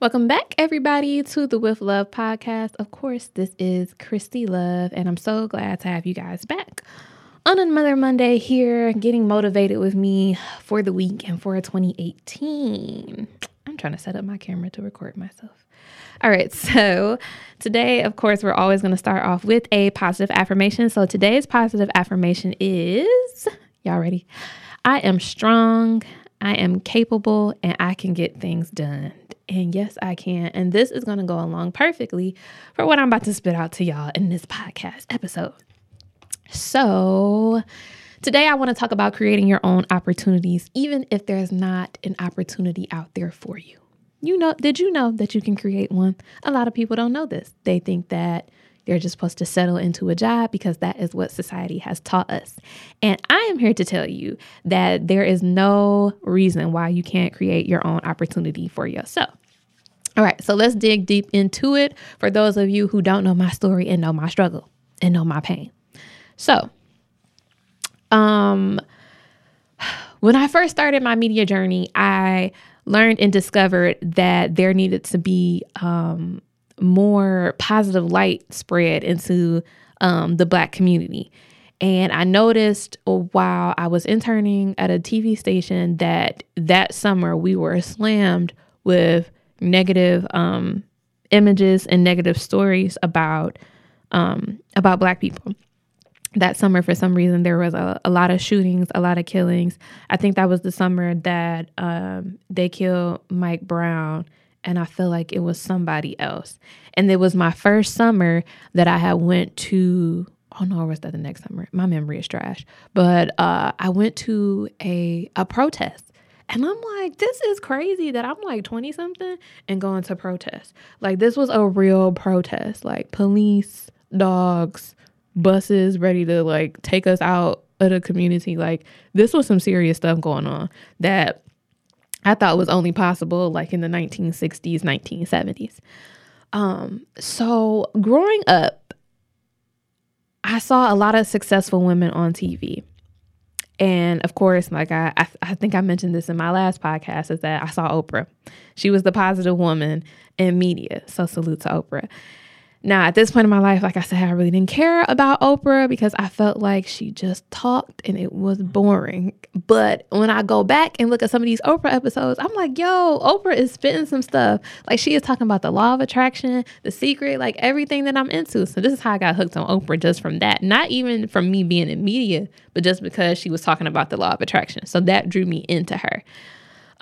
Welcome back, everybody, to the With Love podcast. Of course, this is Christy Love, and I'm so glad to have you guys back on another Monday here, getting motivated with me for the week and for 2018. I'm trying to set up my camera to record myself. All right, so today, of course, we're always going to start off with a positive affirmation. So today's positive affirmation is y'all ready? I am strong, I am capable, and I can get things done. And yes, I can. And this is going to go along perfectly for what I'm about to spit out to y'all in this podcast episode. So, today I want to talk about creating your own opportunities, even if there's not an opportunity out there for you. You know, did you know that you can create one? A lot of people don't know this. They think that they're just supposed to settle into a job because that is what society has taught us. And I am here to tell you that there is no reason why you can't create your own opportunity for yourself. All right, so let's dig deep into it for those of you who don't know my story and know my struggle and know my pain. So, um, when I first started my media journey, I learned and discovered that there needed to be um, more positive light spread into um, the Black community. And I noticed while I was interning at a TV station that that summer we were slammed with negative um, images and negative stories about um, about Black people. That summer for some reason there was a, a lot of shootings a lot of killings. I think that was the summer that um, they killed mike brown and i feel like it was somebody else. And it was my first summer that i had went to oh no or was that the next summer. My memory is trash. But uh, i went to a, a protest and I'm like, this is crazy that I'm like 20 something and going to protest. Like, this was a real protest. Like, police, dogs, buses ready to like take us out of the community. Like this was some serious stuff going on that I thought was only possible like in the 1960s, 1970s. Um, so growing up, I saw a lot of successful women on TV. And of course, like I, I, I think I mentioned this in my last podcast, is that I saw Oprah. She was the positive woman in media. So salute to Oprah. Now, at this point in my life, like I said, I really didn't care about Oprah because I felt like she just talked and it was boring. But when I go back and look at some of these Oprah episodes, I'm like, yo, Oprah is spitting some stuff. Like she is talking about the law of attraction, the secret, like everything that I'm into. So this is how I got hooked on Oprah just from that. Not even from me being in media, but just because she was talking about the law of attraction. So that drew me into her.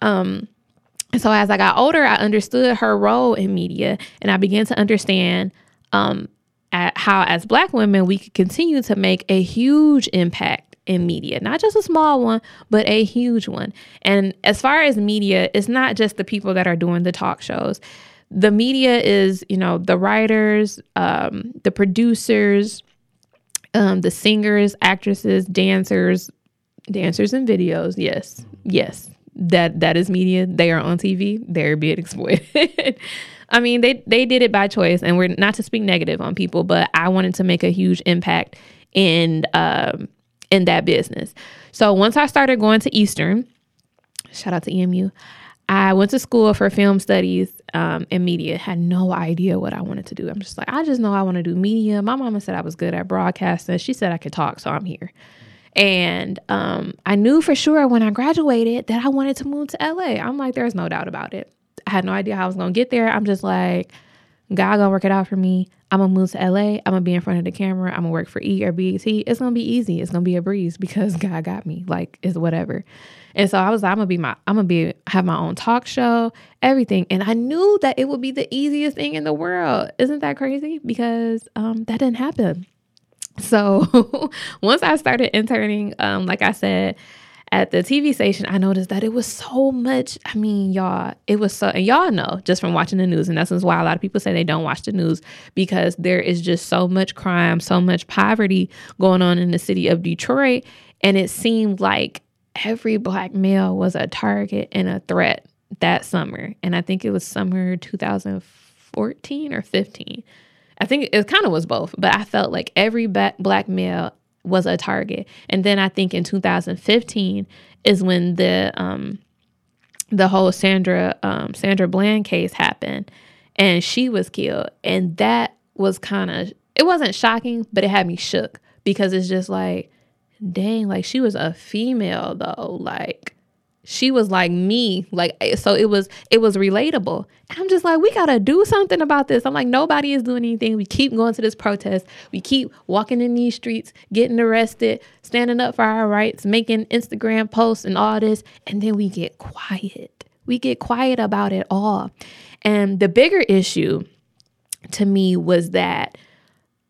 Um, so as I got older, I understood her role in media and I began to understand um, at how as black women we could continue to make a huge impact in media not just a small one but a huge one. And as far as media it's not just the people that are doing the talk shows. The media is you know the writers um, the producers um, the singers actresses dancers dancers and videos. Yes yes. That that is media. They are on tv they're being exploited I mean, they they did it by choice, and we're not to speak negative on people, but I wanted to make a huge impact in um, in that business. So once I started going to Eastern, shout out to EMU, I went to school for film studies um, and media. Had no idea what I wanted to do. I'm just like, I just know I want to do media. My mama said I was good at broadcasting. She said I could talk, so I'm here. And um, I knew for sure when I graduated that I wanted to move to LA. I'm like, there's no doubt about it. Had no idea how I was gonna get there. I'm just like, God gonna work it out for me. I'm gonna move to LA. I'm gonna be in front of the camera. I'm gonna work for E or BET. It's gonna be easy. It's gonna be a breeze because God got me. Like it's whatever. And so I was like, I'm gonna be my I'm gonna be have my own talk show, everything. And I knew that it would be the easiest thing in the world. Isn't that crazy? Because um that didn't happen. So once I started interning, um, like I said, at the TV station, I noticed that it was so much. I mean, y'all, it was so, and y'all know just from watching the news, and that's why a lot of people say they don't watch the news because there is just so much crime, so much poverty going on in the city of Detroit. And it seemed like every black male was a target and a threat that summer. And I think it was summer 2014 or 15. I think it kind of was both, but I felt like every black male was a target. And then I think in 2015 is when the um the whole Sandra um, Sandra Bland case happened, and she was killed, and that was kind of it wasn't shocking, but it had me shook because it's just like, dang, like she was a female though, like she was like me like eh, so it was it was relatable. And i'm just like we gotta do something about this. I'm like nobody is doing anything. We keep going to this protest. We keep walking in these streets getting arrested standing up for our rights making instagram posts and all this. And then we get quiet. We get quiet about it all. And the bigger issue to me was that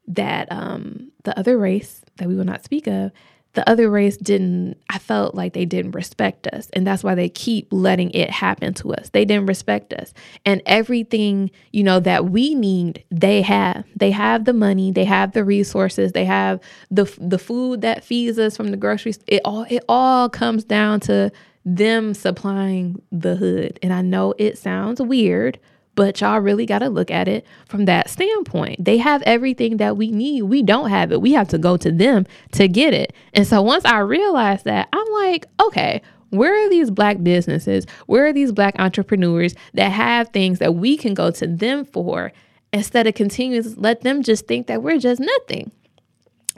that um the other race that we will not speak of the other race didn't i felt like they didn't respect us. And that's why they keep letting it happen to us. They didn't respect us. And everything you know that we need they have. They have the money. They have the resources. They have the the food that feeds us from the groceries. It all it all comes down to them supplying the hood. And i know it sounds weird but y'all really got to look at it from that standpoint. They have everything that we need. We don't have it. We have to go to them to get it. And so once I realized that, I'm like, okay, where are these black businesses? Where are these black entrepreneurs that have things that we can go to them for instead of continuing to let them just think that we're just nothing?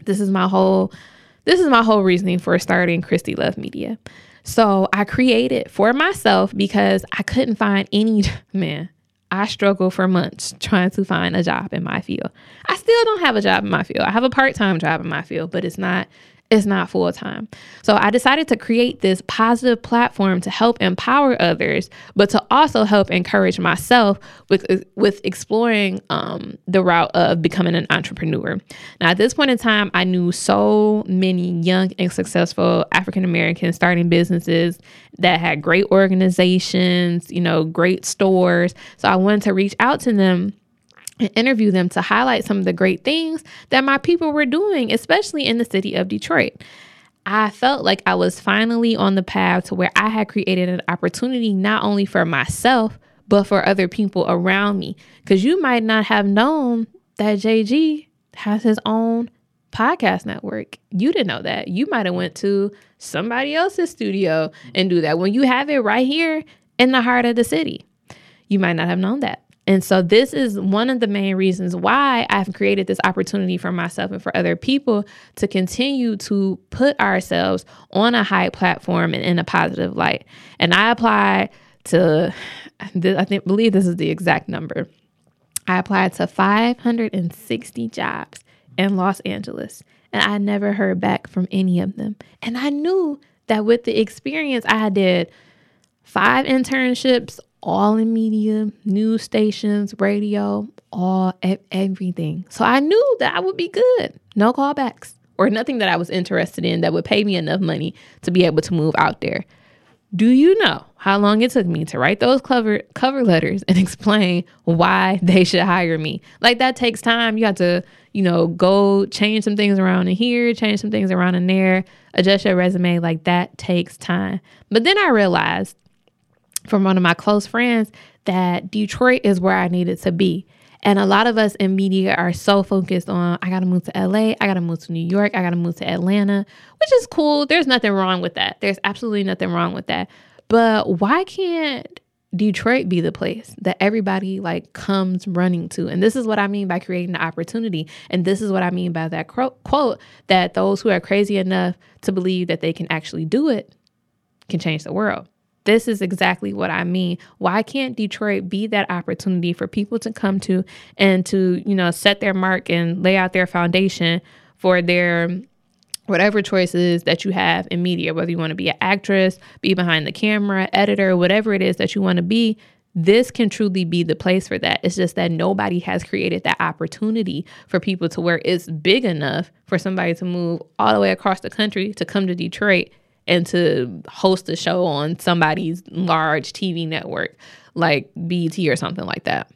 This is my whole this is my whole reasoning for starting Christy Love Media. So I created for myself because I couldn't find any man. I struggled for months trying to find a job in my field. I still don't have a job in my field. I have a part-time job in my field, but it's not is not full time. So I decided to create this positive platform to help empower others, but to also help encourage myself with with exploring um, the route of becoming an entrepreneur. Now, at this point in time, I knew so many young and successful African Americans starting businesses that had great organizations, you know, great stores. So I wanted to reach out to them and interview them to highlight some of the great things that my people were doing, especially in the city of Detroit. I felt like I was finally on the path to where I had created an opportunity not only for myself, but for other people around me. Because you might not have known that JG has his own podcast network. You didn't know that. You might have went to somebody else's studio and do that when you have it right here in the heart of the city. You might not have known that. And so, this is one of the main reasons why I've created this opportunity for myself and for other people to continue to put ourselves on a high platform and in a positive light. And I apply to, I think, believe this is the exact number. I applied to 560 jobs in Los Angeles, and I never heard back from any of them. And I knew that with the experience, I did five internships all in media, news stations, radio, all everything. So I knew that I would be good. No callbacks or nothing that I was interested in that would pay me enough money to be able to move out there. Do you know how long it took me to write those cover cover letters and explain why they should hire me? Like that takes time. You have to, you know, go change some things around in here, change some things around in there, adjust your resume. Like that takes time. But then I realized from one of my close friends that Detroit is where I needed to be. And a lot of us in media are so focused on, I got to move to LA, I got to move to New York, I got to move to Atlanta, which is cool. There's nothing wrong with that. There's absolutely nothing wrong with that. But why can't Detroit be the place that everybody like comes running to? And this is what I mean by creating the opportunity. And this is what I mean by that quote that those who are crazy enough to believe that they can actually do it can change the world. This is exactly what I mean. Why can't Detroit be that opportunity for people to come to and to, you know, set their mark and lay out their foundation for their whatever choices that you have in media, whether you want to be an actress, be behind the camera, editor, whatever it is that you want to be, this can truly be the place for that. It's just that nobody has created that opportunity for people to where it's big enough for somebody to move all the way across the country to come to Detroit and to host a show on somebody's large TV network like BET or something like that.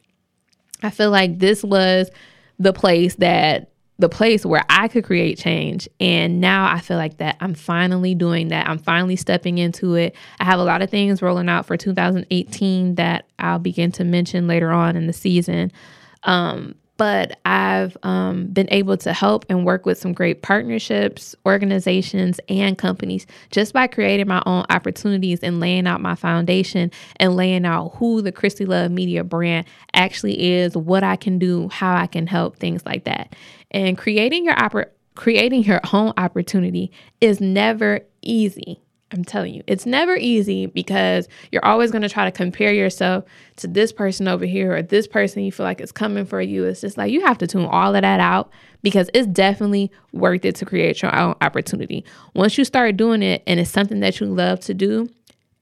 I feel like this was the place that the place where I could create change. And now I feel like that I'm finally doing that. I'm finally stepping into it. I have a lot of things rolling out for 2018 that I'll begin to mention later on in the season. Um, but I've um, been able to help and work with some great partnerships, organizations, and companies just by creating my own opportunities and laying out my foundation and laying out who the Christy Love Media brand actually is, what I can do, how I can help, things like that. And creating your oppor- creating your own opportunity is never easy. I'm telling you, it's never easy because you're always going to try to compare yourself to this person over here or this person you feel like is coming for you. It's just like you have to tune all of that out because it's definitely worth it to create your own opportunity. Once you start doing it and it's something that you love to do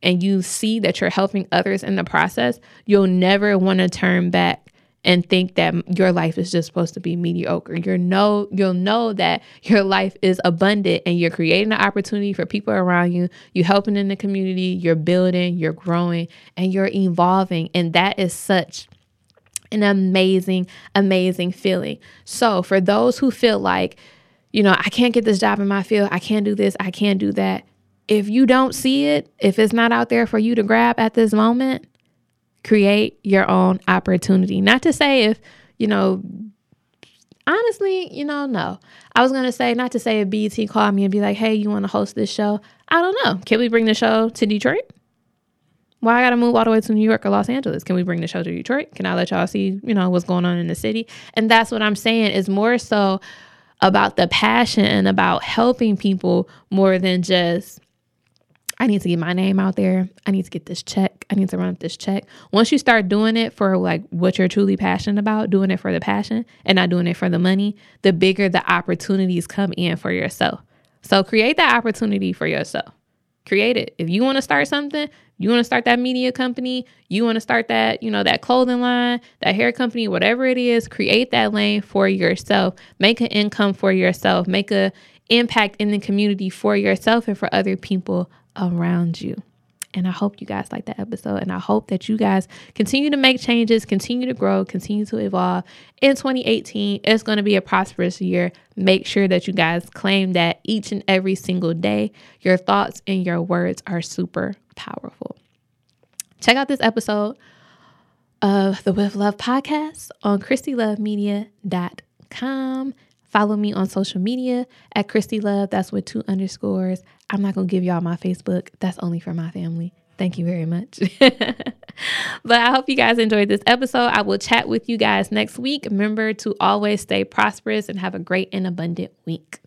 and you see that you're helping others in the process, you'll never want to turn back and think that your life is just supposed to be mediocre. you know you'll know that your life is abundant and you're creating an opportunity for people around you. You're helping in the community, you're building, you're growing, and you're evolving. And that is such an amazing, amazing feeling. So for those who feel like, you know, I can't get this job in my field, I can't do this, I can't do that. If you don't see it, if it's not out there for you to grab at this moment, create your own opportunity. Not to say if, you know, honestly, you know, no. I was gonna say not to say if BET called me and be like, "Hey, you want to host this show?" I don't know. Can we bring the show to Detroit? Why I gotta move all the way to New York or Los Angeles? Can we bring the show to Detroit? Can I let y'all see, you know, what's going on in the city? And that's what I'm saying is more so about the passion and about helping people more than just I need to get my name out there. I need to get this check. I need to run up this check. Once you start doing it for like what you're truly passionate about, doing it for the passion and not doing it for the money, the bigger the opportunities come in for yourself. So create that opportunity for yourself. Create it. If you want to start something, you want to start that media company, you want to start that, you know, that clothing line, that hair company, whatever it is, create that lane for yourself. Make an income for yourself. Make a impact in the community for yourself and for other people around you. And I hope you guys like that episode. And I hope that you guys continue to make changes, continue to grow, continue to evolve. In 2018, it's going to be a prosperous year. Make sure that you guys claim that each and every single day, your thoughts and your words are super powerful. Check out this episode of the With Love podcast on ChristyLoveMedia.com. Follow me on social media at Christy Love. That's with two underscores. I'm not going to give y'all my Facebook. That's only for my family. Thank you very much. but I hope you guys enjoyed this episode. I will chat with you guys next week. Remember to always stay prosperous and have a great and abundant week.